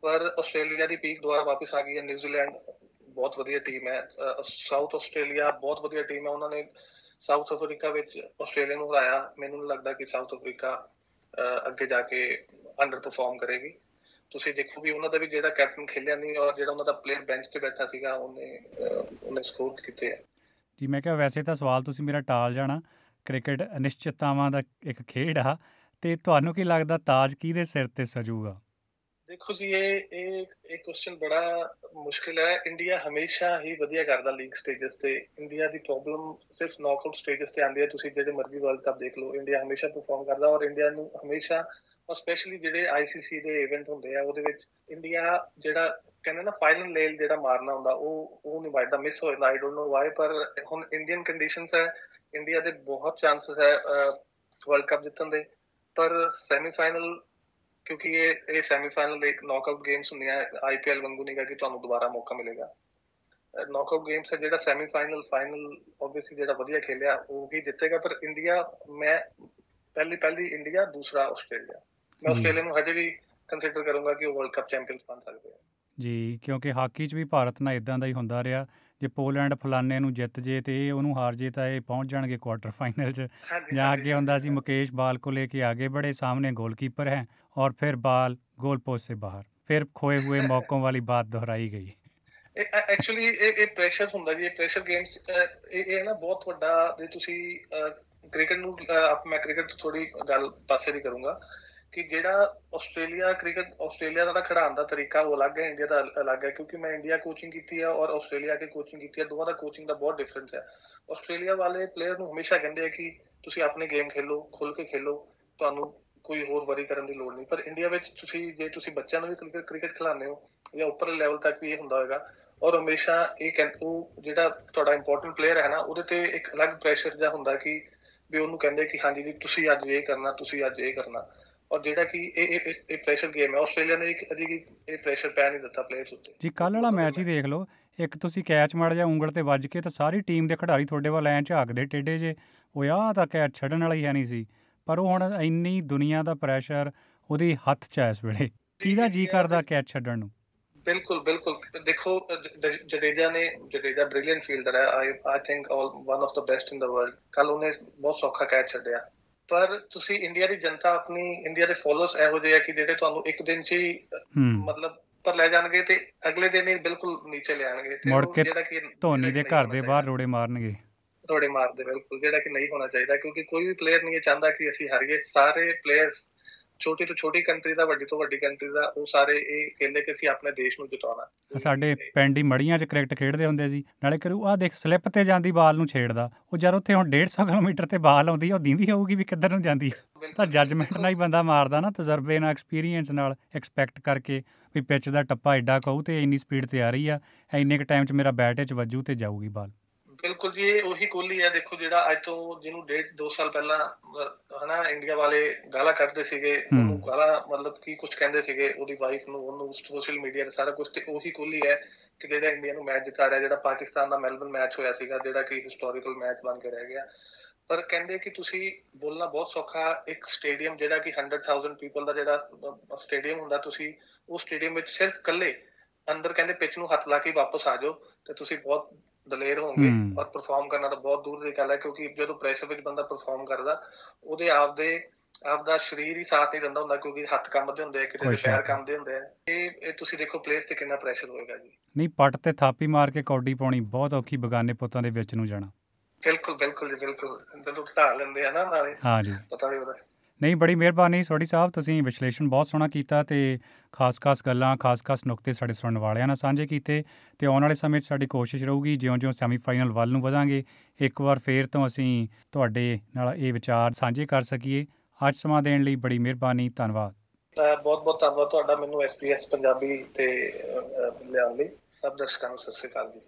ਪਰ ਆਸਟ੍ਰੇਲੀਆ ਦੀ ਪੀਕ ਦੁਬਾਰਾ ਵਾਪਸ ਆ ਗਈ ਹੈ। ਨਿਊਜ਼ੀਲੈਂਡ ਬਹੁਤ ਵਧੀਆ ਟੀਮ ਹੈ। ਸਾਊਥ ਆਸਟ੍ਰੇਲੀਆ ਬਹੁਤ ਵਧੀਆ ਟੀਮ ਹੈ। ਉਹਨਾਂ ਨੇ ਸਾਊਥ ਅਫਰੀਕਾ ਵਿੱਚ ਆਸਟ੍ਰੇਲੀਆ ਨੂੰ ਹਰਾਇਆ। ਮੈਨੂੰ ਨਹੀਂ ਲੱਗਦਾ ਕਿ ਸਾਊਥ ਅਫਰੀਕਾ ਅਹ, ਅੱਗੇ ਜਾ ਕੇ ਅੰਡਰ ਪਰਫਾਰਮ ਕਰੇਗੀ। ਤੁਸੀਂ ਦੇਖੋ ਵੀ ਉਹਨਾਂ ਦਾ ਵੀ ਜਿਹੜਾ ਕੈਪਟਨ ਖੇਲਿਆ ਨਹੀਂ ਔਰ ਜਿਹੜਾ ਉਹਨਾਂ ਦਾ ਪਲੇਅਰ ਬੈਂਚ ਤੇ ਬੈਠਾ ਸੀਗਾ ਉਹਨੇ ਅਹ, ਉਹਨੇ ਸਕੋਰ ਕੀਤੇ ਆ। ਜੀ, ਮੈਂ ਕਿਹਾ ਵੈਸੇ ਤਾਂ ਸਵਾਲ ਤੁਸੀਂ ਮੇਰਾ ਟਾਲ ਜਾਣਾ। ਕ੍ਰਿਕਟ ਅਨਿਸ਼ਚਿਤਤਾਵਾਂ ਦਾ ਇੱਕ ਖੇਡ ਆ। ਤੇ ਤੁਹਾਨੂੰ ਕੀ ਲੱਗਦਾ ਤਾਜ ਕਿਹਦੇ ਸਿਰ ਤੇ ਸਜੂਗਾ? ਦੇਖੋ ਜੀ, ਇਹ ਇਹ ਇਹ ਕੁਐਸਚਨ ਬੜਾ ਮੁਸ਼ਕਿਲ ਹੈ। ਇੰਡੀਆ ਹਮੇਸ਼ਾ ਹੀ ਵਧੀਆ ਕਰਦਾ ਲੀਗ ਸਟੇਜਸ ਤੇ। ਇੰਡੀਆ ਦੀ ਪ੍ਰੋਬਲਮ ਸਿਰਫ ਨੌਕਆਊਟ ਸਟੇਜਸ ਤੇ ਆਉਂਦੀ ਹੈ। ਤੁਸੀਂ ਜਿਹੜੇ ਮਰਜ਼ੀ ਵਰਲਡ ਕੱਪ ਦੇਖ ਲਓ ਇੰਡੀਆ ਹਮੇਸ਼ਾ ਪਰਫਾਰਮ ਕਰਦਾ ਔਰ ਇੰਡੀਆ ਨੂੰ ਹਮੇਸ਼ਾ, ਔਰ ਸਪੈਸ਼ਲੀ ਜਿਹੜੇ ਆਈਸੀਸੀ ਦੇ ਇਵੈਂਟ ਹੁੰਦੇ ਆ, ਉਹਦੇ ਵਿੱਚ ਇੰਡੀਆ ਜਿਹੜਾ ਕਹਿੰਦੇ ਨਾ ਫਾਈਨਲ ਲੇਲ ਜਿਹੜਾ ਮਾਰਨਾ ਹੁੰਦਾ ਉਹ ਉਹ ਨਹੀਂ ਵੱਜਦਾ ਮਿਸ ਹੋ ਜਾਂਦਾ ਆਈ ਡੋਨਟ ਨੋ ਵਾਈ ਪਰ ਹੁਣ ਇੰਡੀਅਨ ਕੰਡੀਸ਼ਨਸ ਹੈ ਇੰਡੀਆ ਦੇ ਬਹੁਤ ਚਾਂਸਸ ਹੈ ਵਰਲਡ ਕੱਪ ਜਿੱਤਣ ਦੇ ਪਰ ਸੈਮੀਫਾਈਨਲ ਕਿਉਂਕਿ ਇਹ ਇਹ ਸੈਮੀਫਾਈਨਲ ਇੱਕ ਨੌਕਆਊਟ ਗੇਮਸ ਹੁੰਦੀਆਂ ਆਈਪੀਐਲ ਵਾਂਗੂ ਨਹੀਂਗਾ ਕਿ ਤੁਹਾਨੂੰ ਦੁਬਾਰਾ ਮੌਕਾ ਮਿਲੇਗਾ। ਨੌਕਆਊਟ ਗੇਮਸ ਹੈ ਜਿਹੜਾ ਸੈਮੀਫਾਈਨਲ ਫਾਈਨਲ ਆਬਵੀਅਸਲੀ ਜਿਹੜਾ ਵਧੀਆ ਖੇਲਿਆ ਉਹ ਹੀ ਜਿੱਤੇਗਾ ਪਰ ਇੰਡੀਆ ਮੈਂ ਪਹਿਲੀ ਪਹਿਲੀ ਇੰਡੀਆ ਦੂਸਰਾ ਆਸਟ੍ਰੇਲੀਆ ਮੈਂ। ਆਸਟ੍ਰੇਲੀਆ ਨੂੰ ਹਜੇ ਵੀ ਕੰਸੀਡਰ ਕਰੂੰਗਾ ਕਿ ਉਹ ਵਰਲਡ ਕੱਪ ਚੈਂਪੀਅਨਸ ਬਣ ਸਕਦੇ ਆ। ਜੀ ਕਿਉਂਕਿ ਹਾਕੀ 'ਚ ਵੀ ਭਾਰਤ ਨਾਲ ਇਦਾਂ ਦਾ ਹੀ ਹੁੰਦਾ ਰਿਹਾ ਜੇ ਪੋਲੈਂਡ ਫਲਾਨੇ ਨੂੰ ਜਿੱਤ ਜੇ ਤੇ ਇਹ ਉਹਨੂੰ ਹਾਰ ਜੇ ਤਾਂ ਇਹ ਪਹੁੰਚ ਜਾਣਗੇ ਕੁਆਟਰ ਫਾਈਨਲ 'ਚ ਹਾਂਜੀ ਜਾਂ ਹਾਂਜੀ, ਅੱਗੇ ਹੁੰਦਾ ਸੀ ਹਾਂਜੀ। मुकेश बाल को लेके आगे बढ़े सामने गोलकीपर हैं और फिर बाल गोल पोस्ट से बाहर फिर खोए हुए मौकों वाली बात दोहराई गई ਇਹ ਐਕਚੁਅਲੀ ਇਹ ਇਹ ਪ੍ਰੈਸ਼ਰ ਹੁੰਦਾ ਜੀ ਇਹ ਪ੍ਰੈਸ਼ਰ ਗੇਮਸ ਇਹ ਇਹ ਨਾ ਬਹੁਤ ਵੱਡਾ ਜੇ ਤੁਸੀਂ ਕ੍ਰਿਕਟ ਨੂੰ ਅਹ, ਆਪ ਮੈਂ ਕ੍ਰਿਕਟ ਤੋਂ ਥੋੜੀ ਗੱਲ ਪਾਸੇ ਦੀ ਕਰੂੰਗਾ ਕਿ ਜਿਹੜਾ ਆਸਟ੍ਰੇਲੀਆ ਕ੍ਰਿਕਟ, ਆਸਟ੍ਰੇਲੀਆ ਦਾ ਖਿਡਾਉਣ ਦਾ ਤਰੀਕਾ ਉਹ ਅਲੱਗ ਹੈ, ਇੰਡੀਆ ਦਾ ਅਲ- ਅਲੱਗ ਹੈ, ਕਿਉਂਕਿ ਮੈਂ ਇੰਡੀਆ ਕੋਚਿੰਗ ਕੀਤੀ ਹੈ ਔਰ ਆਸਟ੍ਰੇਲੀਆ ਕੇ ਕੋਚਿੰਗ ਕੀਤੀ ਹੈ, ਦੋਵਾਂ ਦਾ ਕੋਚਿੰਗ ਦਾ ਬਹੁਤ ਡਿਫਰੈਂਸ ਹੈ। ਆਸਟ੍ਰੇਲੀਆ ਵਾਲੇ ਪਲੇਅਰ ਨੂੰ ਹਮੇਸ਼ਾ ਕਹਿੰਦੇ ਆ ਕਿ ਤੁਸੀਂ ਆਪਣੀ ਗੇਮ ਖੇਲੋ ਖੁੱਲ ਕੇ ਖੇਲੋ, ਤੁਹਾਨੂੰ ਕੋਈ ਹੋਰ ਵਰੀ ਕਰਨ ਦੀ ਲੋੜ ਨਹੀਂ। ਪਰ ਇੰਡੀਆ ਵਿੱਚ ਤੁਸੀਂ, ਜੇ ਤੁਸੀਂ ਬੱਚਿਆਂ ਨੂੰ ਵੀ ਕ੍ਰਿਕਟ ਕ੍ਰਿਕਟ ਖਿਲਾਉਂਦੇ ਹੋ ਜਾਂ ਉੱਪਰਲੇ ਲੈਵਲ ਤੱਕ ਵੀ ਇਹ ਹੁੰਦਾ ਹੋਵੇਗਾ ਔਰ ਹਮੇਸ਼ਾ ਇਹ ਕਹਿੰ- ਉਹ ਜਿਹੜਾ ਤੁਹਾਡਾ ਇੰਪੋਰਟੈਂਟ ਪਲੇਅਰ ਹੈ ਨਾ, ਉਹਦੇ ਤੇ ਇੱਕ ਅਲੱਗ ਪ੍ਰੈਸ਼ਰ ਜਿਹਾ ਹੁੰਦਾ ਕਿ ਵੀ ਉਹਨੂੰ ਕਹਿੰਦੇ ਕਿ ਹਾਂਜੀ ਜੀ, ਤੁਸੀਂ ਅੱਜ ਇਹ ਕਰਨਾ, ਤੁਸੀਂ ਅੱਜ ਇਹ ਕਰਨਾ। ਔਰ ਜਿਹੜਾ ਕਿ ਇਹ ਇਹ ਪ੍ਰੈਸ਼ਰ ਗੇਮ ਹੈ ਆਸਟ੍ਰੇਲੀਆ ਨੇ ਇੱਕ ਅਜੇ ਇਹ ਪ੍ਰੈਸ਼ਰ ਪੈ ਨਹੀਂ ਦਿੱਤਾ ਪਲੇਅਰਸ ਉੱਤੇ। ਜੀ ਕੱਲ ਵਾਲਾ ਮੈਚ ਹੀ ਦੇਖ ਲਓ। ਇੱਕ ਤੁਸੀਂ ਕੈਚ ਮਾਰ ਜਾ ਉਂਗਲ ਤੇ ਵੱਜ ਕੇ ਤਾਂ ਸਾਰੀ ਟੀਮ ਦੇ ਖਿਡਾਰੀ ਤੁਹਾਡੇ ਵੱਲ ਐਂ ਝਾਕਦੇ ਟੇਡੇ ਜੇ ਉਹ ਆਹ ਤਾਂ ਕੈਚ ਛੱਡਣ ਵਾਲਾ ਹੀ ਹੈ ਨਹੀਂ ਸੀ। ਪਰ ਉਹ ਹੁਣ ਇੰਨੀ ਦੁਨੀਆ ਦਾ ਪ੍ਰੈਸ਼ਰ ਉਹਦੀ ਹੱਥ 'ਚ ਹੈ ਇਸ ਵੇਲੇ। ਕਿਹਦਾ ਜੀ ਕਰਦਾ ਕੈਚ ਛੱਡਣ ਨੂੰ? ਬਿਲਕੁਲ ਬਿਲਕੁਲ। ਦੇਖੋ ਜਡੇਜਾ ਨੇ ਜਡੇਜਾ ਬ੍ਰਿਲੀਅੰਟ ਫੀਲਡਰ ਹੈ। I I think all one of the best in the world ਕੱਲ ਉਹਨੇ ਬਹੁਤ ਸੌਖਾ ਕੈਚ ਛੱਡਿਆ। ਪਰ ਤੁਸੀਂ ਇੰਡੀਆ ਦੀ ਜਨਤਾ ਆਪਣੀ ਇੰਡੀਆ ਦੇ ਫੋਲੋਅਰਸ ਇਹੋ ਜਿਹੇ ਆ ਕਿ ਜਿਹੜੇ ਤੁਹਾਨੂੰ ਇੱਕ ਦਿਨ 'ਚ ਹੀ ਮਤਲਬ ਪਰ ਲੈ ਜਾਣਗੇ ਤੇ ਅਗਲੇ ਦਿਨ ਹੀ ਬਿਲਕੁਲ ਨੀਚੇ ਲਿਆਣਗੇ ਤੇ ਮੁੜ ਉਹ ਕੇ ਜਿਹੜਾ ਕਿ ਧੋਨੀ ਦੇ ਘਰ ਦੇ ਬਾਹਰ ਰੋੜੇ ਮਾਰਨਗੇ। ਰੋੜੇ ਮਾਰਦੇ ਬਿਲਕੁਲ ਜਿਹੜਾ ਕਿ ਨਹੀਂ ਹੋਣਾ ਚਾਹੀਦਾ ਕਿਉਂਕਿ ਕੋਈ ਵੀ ਪਲੇਅਰ ਨਹੀਂ ਚਾਹੁੰਦਾ ਕਿ ਅਸੀਂ ਹਾਰੀਏ। ਸਾਰੇ ਪਲੇਅਰਸ ਛੋਟੀ ਤੋਂ ਛੋਟੀ ਕੰਟਰੀ ਦਾ ਵੱਡੀ ਤੋਂ ਵੱਡੀ ਕੰਟਰੀ ਦਾ ਉਹ ਸਾਰੇ ਇਹ ਕਹਿੰਦੇ ਕਿ ਅਸੀਂ ਆਪਣੇ ਦੇਸ਼ ਨੂੰ ਜਿਤਾਉਣਾ ਸਾਡੇ ਪਿੰਡ ਹੀ ਮੜੀਆਂ 'ਚ ਕ੍ਰਿਕਟ ਖੇਡਦੇ ਹੁੰਦੇ ਸੀ ਨਾਲੇ ਕਰੂ ਆਹ ਦੇਖ ਸਲਿੱਪ ਤੇ ਜਾਂਦੀ ਬਾਲ ਨੂੰ ਛੇੜਦਾ ਉਹ ਜਦ ਉੱਥੇ ਹੁਣ 150 ਕਿਲੋਮੀਟਰ ਤੇ ਬਾਲ ਆਉਂਦੀ ਆ ਉਹ ਦਿੰਦੀ ਹੋਊਗੀ ਵੀ ਕਿੱਧਰ ਨੂੰ ਜਾਂਦੀ ਆ। ਤਾਂ। ਜੱਜਮੈਂਟ ਨਾਲ ਹੀ ਬੰਦਾ ਮਾਰਦਾ ਨਾ ਤਜਰਬੇ ਨਾਲ ਐਕਸਪੀਰੀਅੰਸ ਨਾਲ ਐਕਸਪੈਕਟ ਕਰਕੇ ਵੀ ਪਿੱਚ ਦਾ ਟੱਪਾ ਐਡਾ ਕਹੂ ਤੇ ਇੰਨੀ ਸਪੀਡ ਤੇ ਆ ਰਹੀ ਆ ਇੰਨੇ ਕ ਟਾਈਮ 'ਚ ਮੇਰਾ ਬੈਟ 'ਚ ਵੱਜੂ ਤੇ ਜਾਊਗੀ ਬਾਲ ਬਿਲਕੁਲ ਜੀ ਇਹ ਉਹੀ ਕੋਹਲੀ ਹੈ ਦੇਖੋ ਜਿਹੜਾ ਅੱਜ ਤੋਂ ਜਿਹਨੂੰ ਡੇਢ ਦੋ ਸਾਲ ਪਹਿਲਾਂ ਹਨਾ ਇੰਡੀਆ ਵਾਲੇ ਗਾਲਾਂ ਕੱਢਦੇ ਸੀਗੇ। ਉਹਨੂੰ ਗਾਲਾਂ ਮਤਲਬ ਕੀ ਕੁਝ ਕਹਿੰਦੇ ਸੀਗੇ ਉਹਦੀ ਵਾਈਫ ਨੂੰ ਉਹਨੂੰ ਸੋਸ਼ਲ ਮੀਡੀਆ ਤੇ ਸਾਰਾ ਕੁਝ ਤੇ ਉਹੀ ਕੋਹਲੀ ਹੈ ਕਿ ਜਿਹੜਾ ਇੰਡੀਆ ਨੂੰ ਮੈਚ ਜਿਤਾ ਰਿਹਾ ਜਿਹੜਾ ਪਾਕਿਸਤਾਨ ਦਾ ਮੈਲਬਨ ਮੈਚ ਹੋਇਆ ਸੀਗਾ ਜਿਹੜਾ ਕਿ ਹਿਸਟੋਰੀਕਲ ਮੈਚ ਬਣ ਕੇ ਰਹਿ ਗਿਆ ਪਰ ਕਹਿੰਦੇ ਕਿ ਤੁਸੀਂ ਬੋਲਣਾ ਬਹੁਤ ਸੌਖਾ ਇੱਕ ਸਟੇਡੀਅਮ ਜਿਹੜਾ ਕਿ 100000 ਪੀਪਲ ਦਾ ਜਿਹੜਾ ਸਟੇਡੀਅਮ ਹੁੰਦਾ ਤੁਸੀਂ ਉਹ ਸਟੇਡੀਅਮ ਵਿੱਚ ਸਿਰਫ ਇਕੱਲੇ ਅੰਦਰ ਕਹਿੰਦੇ ਪਿਚ ਨੂੰ ਹੱਥ ਲਾ ਕੇ ਵਾਪਸ ਆ ਜਾਓ ਤੇ ਤੁਸੀਂ ਬਹੁਤ ਦਲੇਰ ਹੋਵੋਗੇ ਹੂੰ। ਔਰ ਪਰਫਾਰਮ ਕਰਨਾ ਤਾਂ ਬਹੁਤ ਦੂਰ ਦੀ ਗੱਲ ਹੈ ਕਿਉਂਕਿ ਜਦੋਂ ਪ੍ਰੈਸ਼ਰ ਵਿੱਚ ਬੰਦਾ ਪਰਫਾਰਮ ਕਰਦਾ ਉਹਦੇ ਆਪਦੇ ਆਪਦਾ ਸਰੀਰ ਹੀ ਸਾਥ ਨਹੀਂ ਦਿੰਦਾ ਹੁੰਦਾ ਕਿਉਂਕਿ ਹੱਥ ਕੰਬਦੇ ਹੁੰਦੇ ਆ ਕਿਤੇ ਦੇ ਪੈਰ ਨਹੀਂ। ਕੰਬਦੇ ਹੁੰਦੇ ਆ। ਇਹ ਇਹ ਤੁਸੀਂ ਦੇਖੋ ਪਲੇਅਰਸ ਤੇ ਕਿੰਨਾ ਪ੍ਰੈਸ਼ਰ ਹੋਏਗਾ ਜੀ। ਨਹੀਂ ਪੱਟ ਤੇ ਥਾਪੀ ਮਾਰ ਕੇ ਕੌਡੀ ਪਾਉਣੀ ਬਹੁਤ ਔਖੀ ਬਗਾਨੇ ਪੁੱਤਾਂ ਦੇ ਵਿੱਚ ਨੂੰ ਜਾਣਾ। ਬਿਲਕੁਲ ਬਿਲਕੁਲ ਜੀ ਬਿਲਕੁਲ। ਜਦੋਂ ਢਾ ਲੈਂਦੇ ਆ ਨਾ ਨਾਲੇ ਹਾਂ ਜੀ। ਪਤਾ ਵੀ ਉਹਦਾ। ਨਹੀਂ ਬੜੀ ਮਿਹਰਬਾਨੀ ਸੋਢੀ ਸਾਹਿਬ ਤੁਸੀਂ ਵਿਸ਼ਲੇਸ਼ਣ ਬਹੁਤ ਸੋਹਣਾ ਕੀਤਾ ਤੇ ਖਾਸ-ਖਾਸ ਗੱਲਾਂ ਖਾਸ-ਖਾਸ ਨੁਕਤੇ ਸਾਡੇ ਸੁਣਨ ਵਾਲਿਆਂ ਨਾਲ ਸਾਂਝੇ ਕੀਤੇ ਤੇ ਆਉਣ ਵਾਲੇ ਸਮੇਂ 'ਚ ਸਾਡੀ ਕੋਸ਼ਿਸ਼ ਰਹੂਗੀ ਜਿਉਂ-ਜਿਉਂ ਸੈਮੀਫਾਈਨਲ ਵੱਲ ਨੂੰ ਵਧਾਂਗੇ ਇੱਕ ਵਾਰ ਫੇਰ ਤੋਂ ਅਸੀਂ ਤੁਹਾਡੇ ਨਾਲ ਇਹ ਵਿਚਾਰ ਸਾਂਝੇ ਕਰ ਸਕੀਏ। ਅੱਜ ਸਮਾਂ ਦੇਣ ਲਈ ਬੜੀ ਮਿਹਰਬਾਨੀ ਧੰਨਵਾਦ। ਬਹੁਤ ਬਹੁਤ ਧੰਨਵਾਦ ਤੁਹਾਡਾ ਮੈਨੂੰ ਐਸਪੀਐਸ ਪੰਜਾਬੀ ਤੇ ਅਹ, ਅਹ, ਲਿਆਉਣ ਲਈ। ਸਭ ਦਰਸ਼ਕਾਂ ਨੂੰ ਸਤਿ ਸ਼੍ਰੀ ਅਕਾਲ ਜੀ।